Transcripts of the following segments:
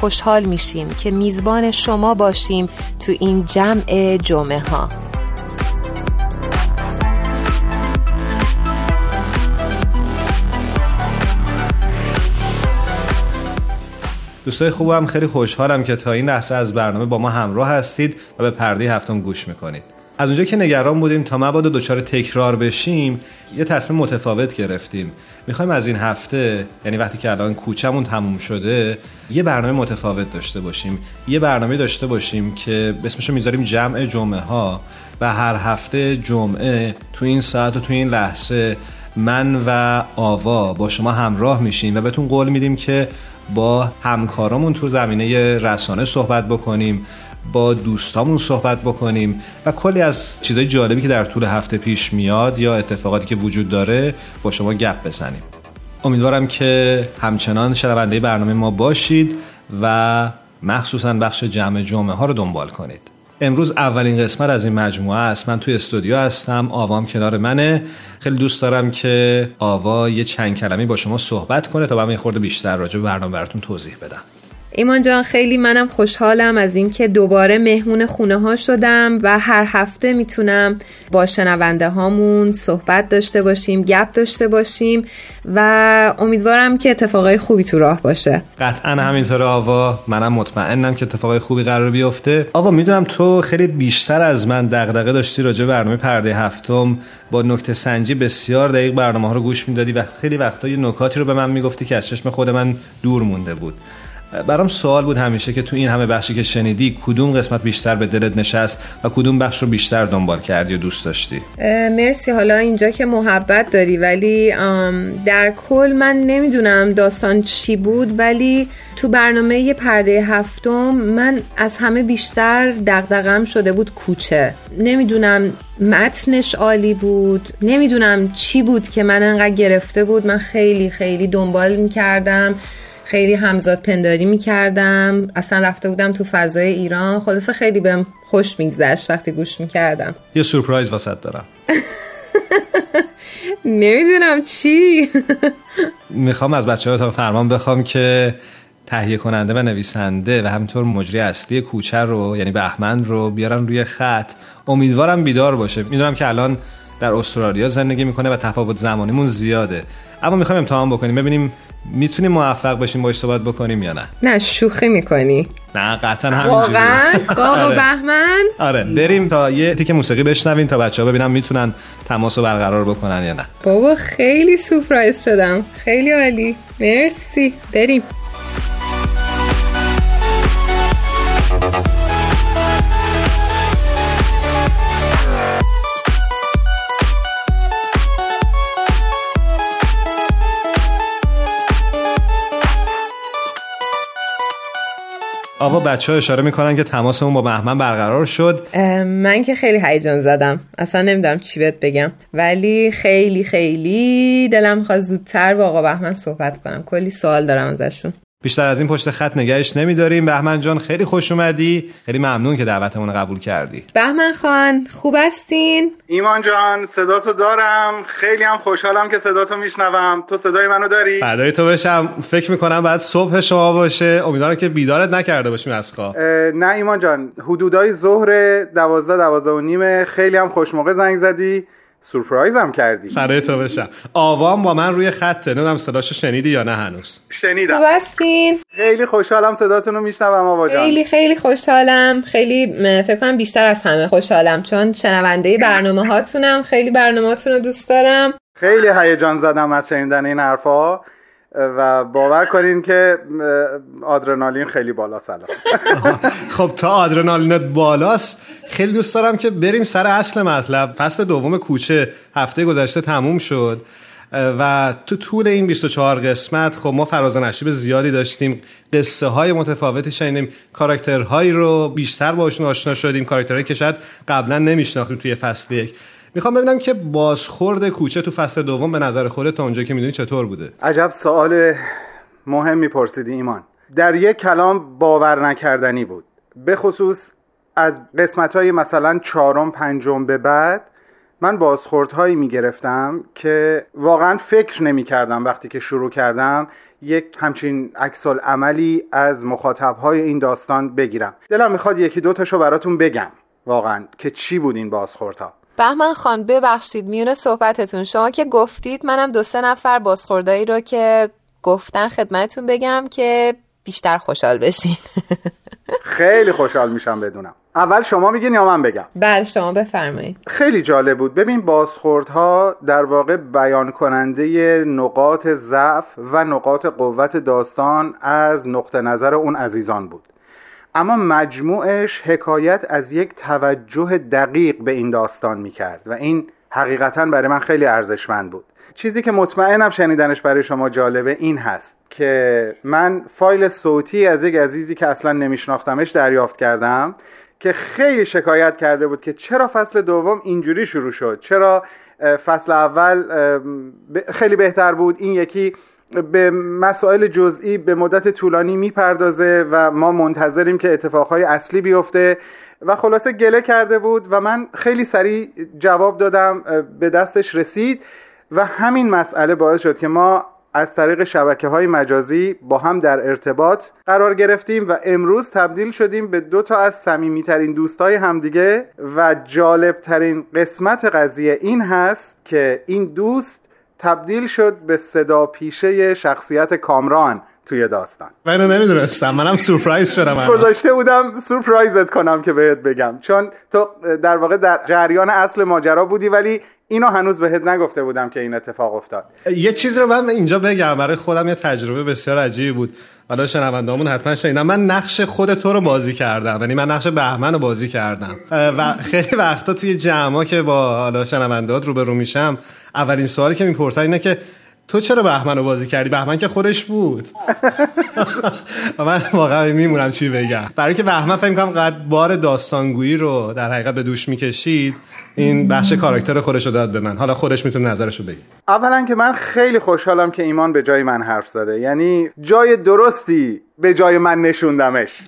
خوشحال میشیم که میزبان شما باشیم تو این جمع جمعه ها دوستای خوبم خیلی خوشحالم که تا این لحظه از برنامه با ما همراه هستید و به پرده هفتم گوش می‌کنید. از اونجا که نگران بودیم تا مبادا دچار تکرار بشیم یه تصمیم متفاوت گرفتیم. می‌خوایم از این هفته یعنی وقتی که الان کوچمون تموم شده یه برنامه متفاوت داشته باشیم. یه برنامه داشته باشیم که اسمشو می‌ذاریم جمع جمعه ها و هر هفته جمعه تو این ساعت و تو این لحظه من و آوا با شما همراه میشیم و بهتون قول میدیم که با همکارامون تو زمینه رسانه صحبت بکنیم. با دوستامون صحبت بکنیم و کلی از چیزای جالبی که در طول هفته پیش میاد یا اتفاقاتی که وجود داره با شما گپ بزنیم. امیدوارم که همچنان شنونده برنامه ما باشید و مخصوصا بخش جمع جمعه ها رو دنبال کنید. امروز اولین قسمت از این مجموعه است. من توی استودیو هستم آوام کنار منه. خیلی دوست دارم که آوا یه چند کلمی با شما صحبت کنه تا من یه خورده بیشتر راجع به برنامه براتون توضیح بدم ایمان جان خیلی منم خوشحالم از اینکه دوباره مهمون خونه ها شدم و هر هفته می‌تونم با شنونده هامون صحبت داشته باشیم گپ داشته باشیم و امیدوارم که اتفاقای خوبی تو راه باشه. قطعا همینطور آوا. منم مطمئنم که اتفاقای خوبی قرار بیفته. آوا می‌دونم تو خیلی بیشتر از من دغدغه داشتی راجع برنامه پرده هفتم. با نکته سنجی بسیار دقیق برنامه ها رو گوش می‌دادی و خیلی وقتا یه نکاتی رو به من می‌گفتی که از چشم خود من دور مونده بود. برام سوال بود همیشه که تو این همه بخشی که شنیدی کدوم قسمت بیشتر به دلت نشست و کدوم بخش رو بیشتر دنبال کردی و دوست داشتی؟ مرسی. حالا اینجا که محبت داری ولی در کل من نمی‌دونم داستان چی بود ولی تو برنامه پرده هفتم من از همه بیشتر دغدغم شده بود کوچه. نمی‌دونم متنش عالی بود نمی‌دونم چی بود که من انقدر گرفته بود. من خیلی خیلی دنبال می‌کردم. خیلی همزاد پنداری می‌کردم. اصلا رفته بودم تو فضای ایران. خلاصه خیلی بهم خوش میگذشت وقتی گوش می‌کردم. یه سورپرایز واسط دارم. نمی‌دونم چی. می‌خوام از بچه تا فرمان بخوام که تهیه کننده و نویسنده و همینطور مجری اصلی کوچه رو یعنی بهمن رو بیارن روی خط. امیدوارم بیدار باشه. می‌دونم که الان در استرالیا زندگی می‌کنه و تفاوت زمانیمون زیاده. اما می‌خوایم امتحان بکنیم. ببینیم می‌تونیم موفق باشیم باش صحبت بکنیم یا نه؟ نه شوخی می‌کنی. نه قطعا همینجوری واقعا؟ بابا بهمن؟ آره بریم تا یه تیک موسیقی بشنویم تا بچه ها ببینم می‌تونن تماس رو برقرار بکنن یا نه. بابا خیلی سورپرایز شدم. خیلی عالی. مرسی. بریم. آقا بچه ها اشاره می‌کنن که تماسمون با بهمن برقرار شد. من که خیلی هیجان زدم. اصلا نمی‌دونم چی بهت بگم. ولی خیلی خیلی دلم خواست زودتر با آقا بهمن صحبت کنم. کلی سوال دارم ازشون. بیشتر از این پشت خط نگهش نمیداریم. بهمن جان خیلی خوش اومدی. خیلی ممنون که دعوتمون قبول کردی. بهمن خان خوب هستین؟ ایمان جان صداتو دارم. خیلی هم خوشحالم که صداتو میشنوم. تو صدای منو داری؟ فدای تو بشم. فکر می‌کنم بعد صبح شما باشه. امیدوارم که بیدارت نکرده باشیم از خواب. نه ایمان جان. حدودای ظهر دوازده دوازده و نیمه خیلی هم خوش موقع زنگ زدی. سورپرایز هم کردی. سره تو بشم. آوام با من روی خطه. نمی‌دونم صداشو شنیدی یا نه هنوز. شنیدم. خوب هستین؟ خیلی خوشحالم صداتون رو میشنوم آوا جان. خیلی خیلی خوشحالم. خیلی فکر کنم بیشتر از همه خوشحالم چون شنونده برنامه هاتونم. خیلی برنامه هاتون رو دوست دارم. خیلی هیجان زدم از شنیدن این حرفا. و باور کنین که آدرنالین خیلی بالا سلام خب تا آدرنالینت بالاست خیلی دوست دارم که بریم سر اصل مطلب. فصل دوم کوچه هفته گذشته تموم شد. و تو طول این 24 قسمت خب ما فراز نشیب زیادی داشتیم. قصه های متفاوتی شنیدیم. کاراکترهایی رو بیشتر باشون آشنا شدیم. کاراکترهایی که شاید قبلا نمیشناختیم توی فصل یک. می‌خوام ببینم که بازخورد کوچه تو فصل دوم به نظر خودت تا اونجا که می‌دونی چطور بوده؟ عجب سوال مهم میپرسیدی ایمان. در یک کلام باور نکردنی بود. به خصوص از قسمت های مثلا چهارم پنجم به بعد من بازخوردهایی می‌گرفتم که واقعا فکر نمی کردم وقتی که شروع کردم یک همچین عکس عملی از مخاطبهای این داستان بگیرم. دلم می‌خواد یکی دو تاشو براتون بگم واقعا که چی بود این بازخوردها. بهمن خان ببخشید میونه صحبتتون. شما که گفتید منم دو سه نفر بازخوردایی رو که گفتن خدمتتون بگم که بیشتر خوشحال بشین. خیلی خوشحال میشم بدونم. اول شما میگین یا من بگم؟ بله شما بفرمایید. خیلی جالب بود. ببین بازخوردها در واقع بیان کننده نقاط ضعف و نقاط قوت داستان از نقطه نظر اون عزیزان بود. اما مجموعش حکایت از یک توجه دقیق به این داستان می‌کرد و این حقیقتا برای من خیلی ارزشمند بود. چیزی که مطمئنم شنیدنش برای شما جالبه این هست که من فایل صوتی از یک عزیزی که اصلا نمیشناختمش دریافت کردم که خیلی شکایت کرده بود که چرا فصل دوم اینجوری شروع شد چرا فصل اول خیلی بهتر بود این یکی به مسائل جزئی به مدت طولانی می‌پردازه و ما منتظریم که اتفاقهای اصلی بیفته. و خلاصه گله کرده بود و من خیلی سریع جواب دادم به دستش رسید و همین مسئله باعث شد که ما از طریق شبکه های مجازی با هم در ارتباط قرار گرفتیم و امروز تبدیل شدیم به دو تا از صمیمیترین دوستای همدیگه و جالبترین قسمت قضیه این هست که این دوست تبدیل شد به صدا پیشه شخصیت کامران توی داستان. من نمی‌دونستم. منم سورپرایز شدم گذاشته بودم سورپرایزت کنم که بهت بگم. چون تو در واقع در جریان اصل ماجرا بودی ولی اینو هنوز بهت نگفته بودم که این اتفاق افتاد. یه چیز رو من اینجا بگم. برای خودم یه تجربه بسیار عجیبی بود. حالا شنوندهامون حتما شنیدن. من نقش خود تو رو بازی کردم. یعنی من نقش بهمن رو بازی کردم. و خیلی وقتا توی جمعا که با حالا شنوندهات رو به رو میشم اولین سوالی که می‌پرسن اینه که تو چرا بهمن رو بازی کردی؟ بهمن که خودش بود. و من واقعا میمونم چی بگم. برای که بهمن فکر کنم قد بار داستانگویی رو در حقیقت به دوش می‌کشید این بخش کاراکتر خودش رو داد به من. حالا خودش می‌تونه نظرش رو بگه. اولا که من خیلی خوشحالم که ایمان به جای من حرف زده. یعنی جای درستی به جای من نشوندمش.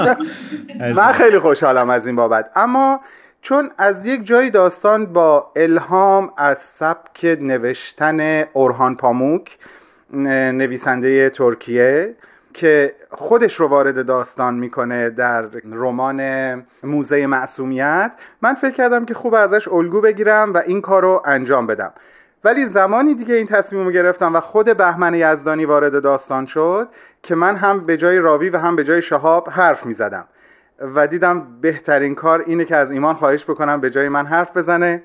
من خیلی خوشحالم از این بابت. اما چون از یک جایی داستان با الهام از سبک نوشتن اورهان پاموک نویسنده ترکیه که خودش رو وارد داستان می‌کنه در رمان موزه معصومیت من فکر کردم که خوب ازش الگو بگیرم و این کار رو انجام بدم. ولی زمانی دیگه این تصمیم رو گرفتم و خود بهمن یزدانی وارد داستان شد که من هم به جای راوی و هم به جای شهاب حرف می‌زدم. و دیدم بهترین کار اینه که از ایمان خواهش بکنم به جای من حرف بزنه.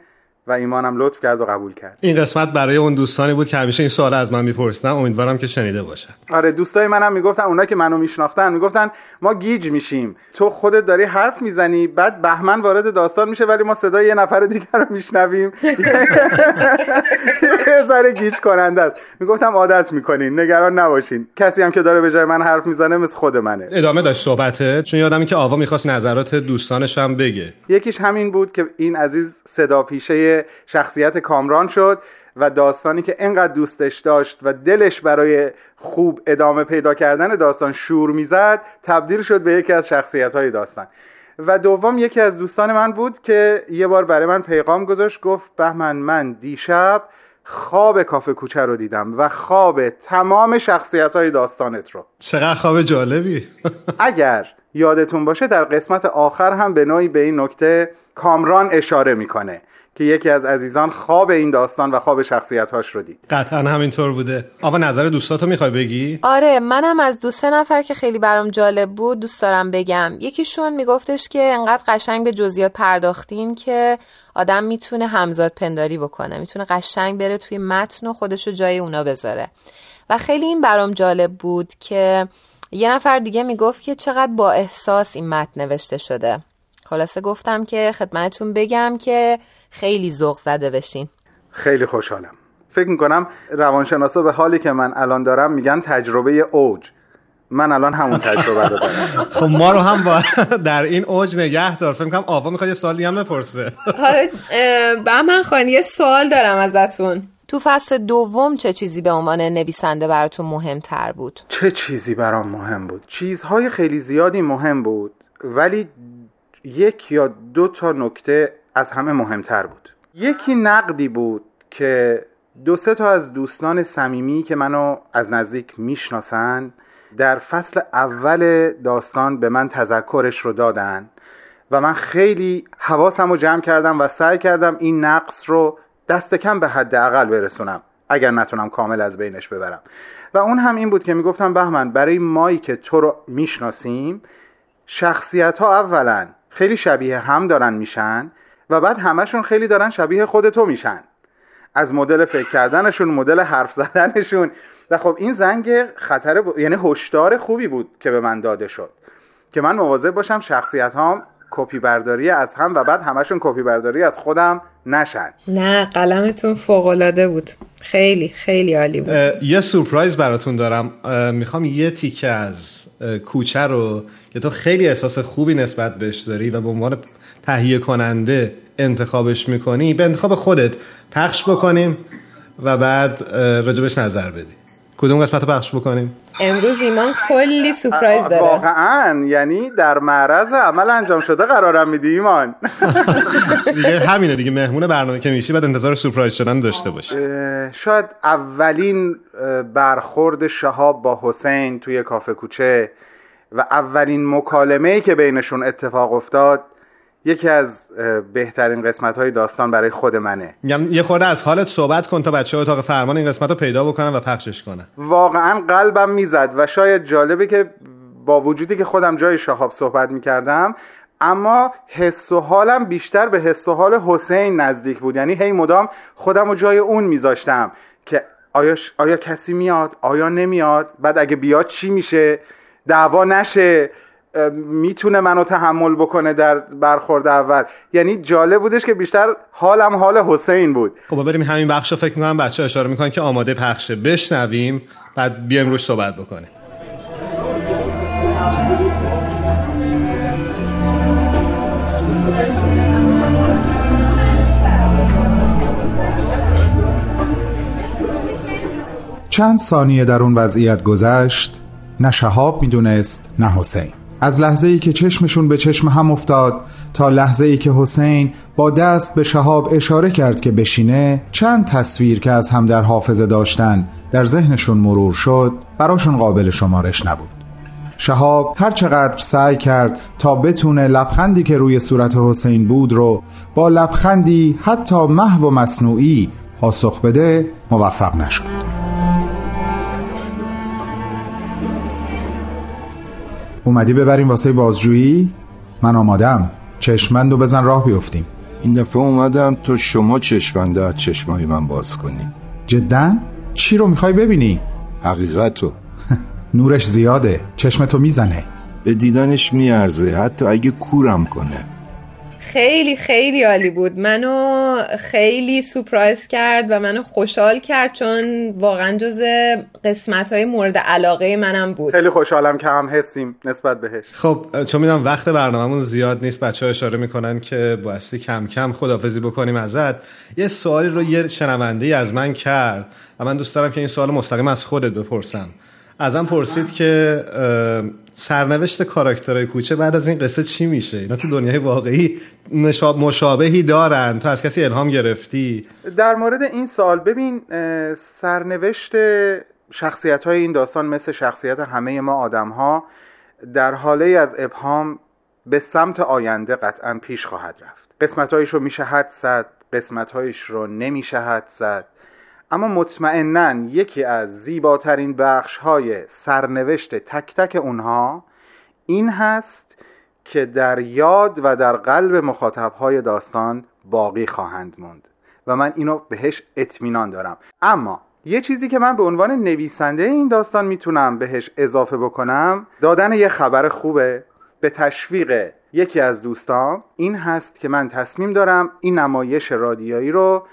و ایمانم لطف کرد و قبول کرد. این قسمت برای اون دوستانی بود که همیشه این سوال از من می‌پرسن امیدوارم که شنیده باشه آره دوستای منم می‌گفتن اونا که منو میشناختن می‌گفتن ما گیج میشیم. تو خودت داری حرف می‌زنی بعد بهمن وارد داستان میشه ولی ما صدای یه نفر دیگر رو میشنویم. یه ذره گیج کننده است. می‌گفتم عادت می‌کنین نگران نباشین. کسی هم که داره به جای من حرف می‌زنه مثل خود منه. ادامه داشت صحبته. چون یادم که آوا می‌خواست نظرات دوستانش هم بگه. یکیش همین بود که این عزیز صدا پیشه شخصیت کامران شد و داستانی که انقدر دوستش داشت و دلش برای خوب ادامه پیدا کردن داستان شور می‌زد تبدیل شد به یکی از شخصیت های داستان. و دوم یکی از دوستان من بود که یه بار برای من پیغام گذاشت گفت بهمن من دیشب خواب کافه کوچه رو دیدم و خواب تمام شخصیت های داستانت رو. چقدر خواب جالبی. اگر یادتون باشه در قسمت آخر هم به نوعی به این نکته کامران اشاره می‌کنه. که یکی از عزیزان خواب این داستان و خواب شخصیت هاش رو دید. قطعا همینطور بوده. آقا نظر دوستاتو می‌خوای بگی؟ آره منم از دو سه نفر که خیلی برام جالب بود دوست دارم بگم. یکیشون میگفتش که انقدر قشنگ به جزئیات پرداختین که آدم می‌تونه همزاد پنداری بکنه. می‌تونه قشنگ بره توی متن و خودش رو جای اونا بذاره. و خیلی این برام جالب بود که یه نفر دیگه می‌گفت که چقدر با احساس این متن نوشته شده. خلاصه گفتم که خدمتتون بگم که خیلی ذوق زده بشین. خیلی خوشحالم. فکر می‌کنم روانشناسا به حالی که من الان دارم میگن تجربه اوج. من الان همون تجربه رو دارم. خب ما رو هم با در این اوج نگه دار. فکر می‌کنم آوا می‌خواد یه سوال دیگه هم بپرسه. اه، من خان یه سوال دارم ازتون. تو فصل دوم چه چیزی به عنوان نویسنده براتون مهمتر بود؟ چه چیزی برام مهم بود؟ چیزهای خیلی زیادی مهم بود ولی یک یا دو تا نکته از همه مهمتر بود. یکی نقدی بود که دو سه تا از دوستان صمیمی که منو از نزدیک می‌شناسن در فصل اول داستان به من تذکرش رو دادن و من خیلی حواسم رو جمع کردم و سعی کردم این نقص رو دست کم به حداقل برسونم اگر نتونم کامل از بینش ببرم. و اون هم این بود که می‌گفتم بهمن برای مایی که تو رو می‌شناسیم شخصیت ها اولا خیلی شبیه هم دارن میشن و بعد همشون خیلی دارن شبیه خود تو میشن. از مدل فکر کردنشون مدل حرف زدنشون. و خب این زنگ خطر ب... یعنی هشدار خوبی بود که به من داده شد. که من مواظب باشم شخصیت هام کپی برداری از هم و بعد همشون کپی برداری از خودم نشن. نه قلمتون فوقالعاده بود. خیلی خیلی عالی بود. یه سورپرایز براتون دارم. می‌خوام یه تیکه از کوچه رو که تو خیلی احساس خوبی نسبت بهش داری و به عنوان تهیه کننده انتخابش می‌کنی به انتخاب خودت پخش بکنیم و بعد راجبش نظر بدی. کدوم قسمت رو پخش بکنیم؟ امروز ایمان کلی سورپرایز داره. واقعا یعنی در معرض عمل انجام شده قرارم میدی ایمان. دیگه همینه دیگه مهمون برنامه که میشی بعد انتظار سورپرایز شدن داشته باشی. شاید اولین برخورد شهاب با حسین توی کافه کوچه و اولین مکالمه ای که بینشون اتفاق افتاد یکی از بهترین قسمت های داستان برای خود منه. یه خورده از حالت صحبت کن تا بچه اتاق فرمان این قسمت رو پیدا بکنن و پخشش کنن. واقعا قلبم می‌زد و شاید جالبه که با وجودی که خودم جای شهاب صحبت می‌کردم اما حس و حالم بیشتر به حس و حال حسین نزدیک بود. یعنی هی مدام خودم رو جای اون میذاشتم که آیا, ش... آیا کسی میاد؟ آیا نمیاد؟ بعد اگه بیاد چی میشه؟ دعوا نشه. می‌تونه منو تحمل بکنه در برخورد اول. یعنی جالب بودش که بیشتر حالم حال حسین بود. خب بریم همین بخش رو فکر می‌کنم بچه اشاره می‌کنن که آماده پخشه بشنویم بعد بیایم روش صحبت بکنیم. چند ثانیه در اون وضعیت گذشت نه شهاب می‌دونست نه حسین. از لحظه ای که چشمشون به چشم هم افتاد تا لحظه ای که حسین با دست به شهاب اشاره کرد که بشینه چند تصویر که از هم در حافظه داشتن در ذهنشون مرور شد براشون قابل شمارش نبود. شهاب هر چقدر سعی کرد تا بتونه لبخندی که روی صورت حسین بود رو با لبخندی حتی محو و مصنوعی پاسخ بده موفق نشد. اومدی ببریم واسه بازجویی؟ من آمادم چشمند و بزن راه بیفتیم. این دفعه اومدم تو شما چشمنده از چشمای من باز کنی. جدا؟ چی رو می‌خوای ببینی؟ حقیقتو نورش زیاده. چشمتو می‌زنه. به دیدنش میارزه. حتی اگه کورم کنه. خیلی خیلی عالی بود. منو خیلی سپرایز کرد و منو خوشحال کرد چون واقعا جز قسمت های مورد علاقه منم بود. خیلی خوشحالم که هم حسیم نسبت بهش. خب چون می‌دونم وقت برنامهمون زیاد نیست بچه ها اشاره می‌کنن که بایستی کم کم خدافزی بکنیم ازت. یه سوالی رو یه شنونده از من کرد و من دوست دارم که این سوال مستقیم از خودت بپرسم. ازم پرسید که سرنوشت کاراکترهای کوچه بعد از این قصه چی میشه؟ اینا تو دنیای واقعی مشابهی دارن. تو از کسی الهام گرفتی؟ در مورد این سال ببین سرنوشت شخصیت های این داستان مثل شخصیت همه ما آدم ها در حاله از ابهام به سمت آینده قطعا پیش خواهد رفت. قسمت رو میشه حد زد قسمت رو نمیشه حد زد اما مطمئنا یکی از زیباترین بخش های سرنوشت تک تک اونها این هست که در یاد و در قلب مخاطب های داستان باقی خواهند موند و من اینو بهش اطمینان دارم. اما یه چیزی که من به عنوان نویسنده این داستان می‌تونم بهش اضافه بکنم دادن یه خبر خوبه. به تشویق یکی از دوستان این هست که من تصمیم دارم این نمایش رادیایی رو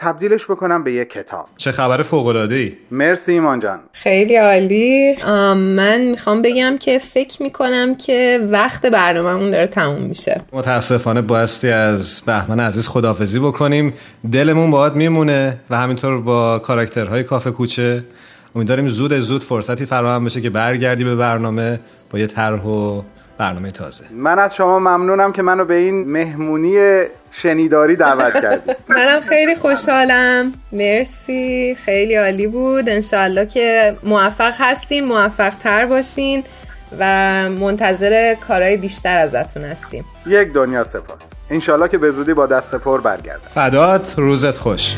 تبدیلش بکنم به یک کتاب. چه خبر فوق العاده ای مرسی ایمان جان. خیلی عالی. من می‌خوام بگم که فکر می‌کنم که وقت برنامهمون داره تموم میشه. متاسفانه بایستی از بهمن عزیز خدافزی بکنیم. دلمون باهات میمونه و همینطور با کاراکترهای کافه کوچه. امیدواریم زود زود فرصتی فراهم بشه که برگردی به برنامه با یه طرح و برنامه تازه. من از شما ممنونم که منو به این مهمونی شنیداری دعوت کردید. منم خیلی خوشحالم. مرسی. خیلی عالی بود. انشالله که موفق هستیم موفق تر باشین و منتظر کارهای بیشتر ازتون هستیم. یک دنیا سپاس. انشالله که به زودی با دست پر برگردم. فدات روزت خوش.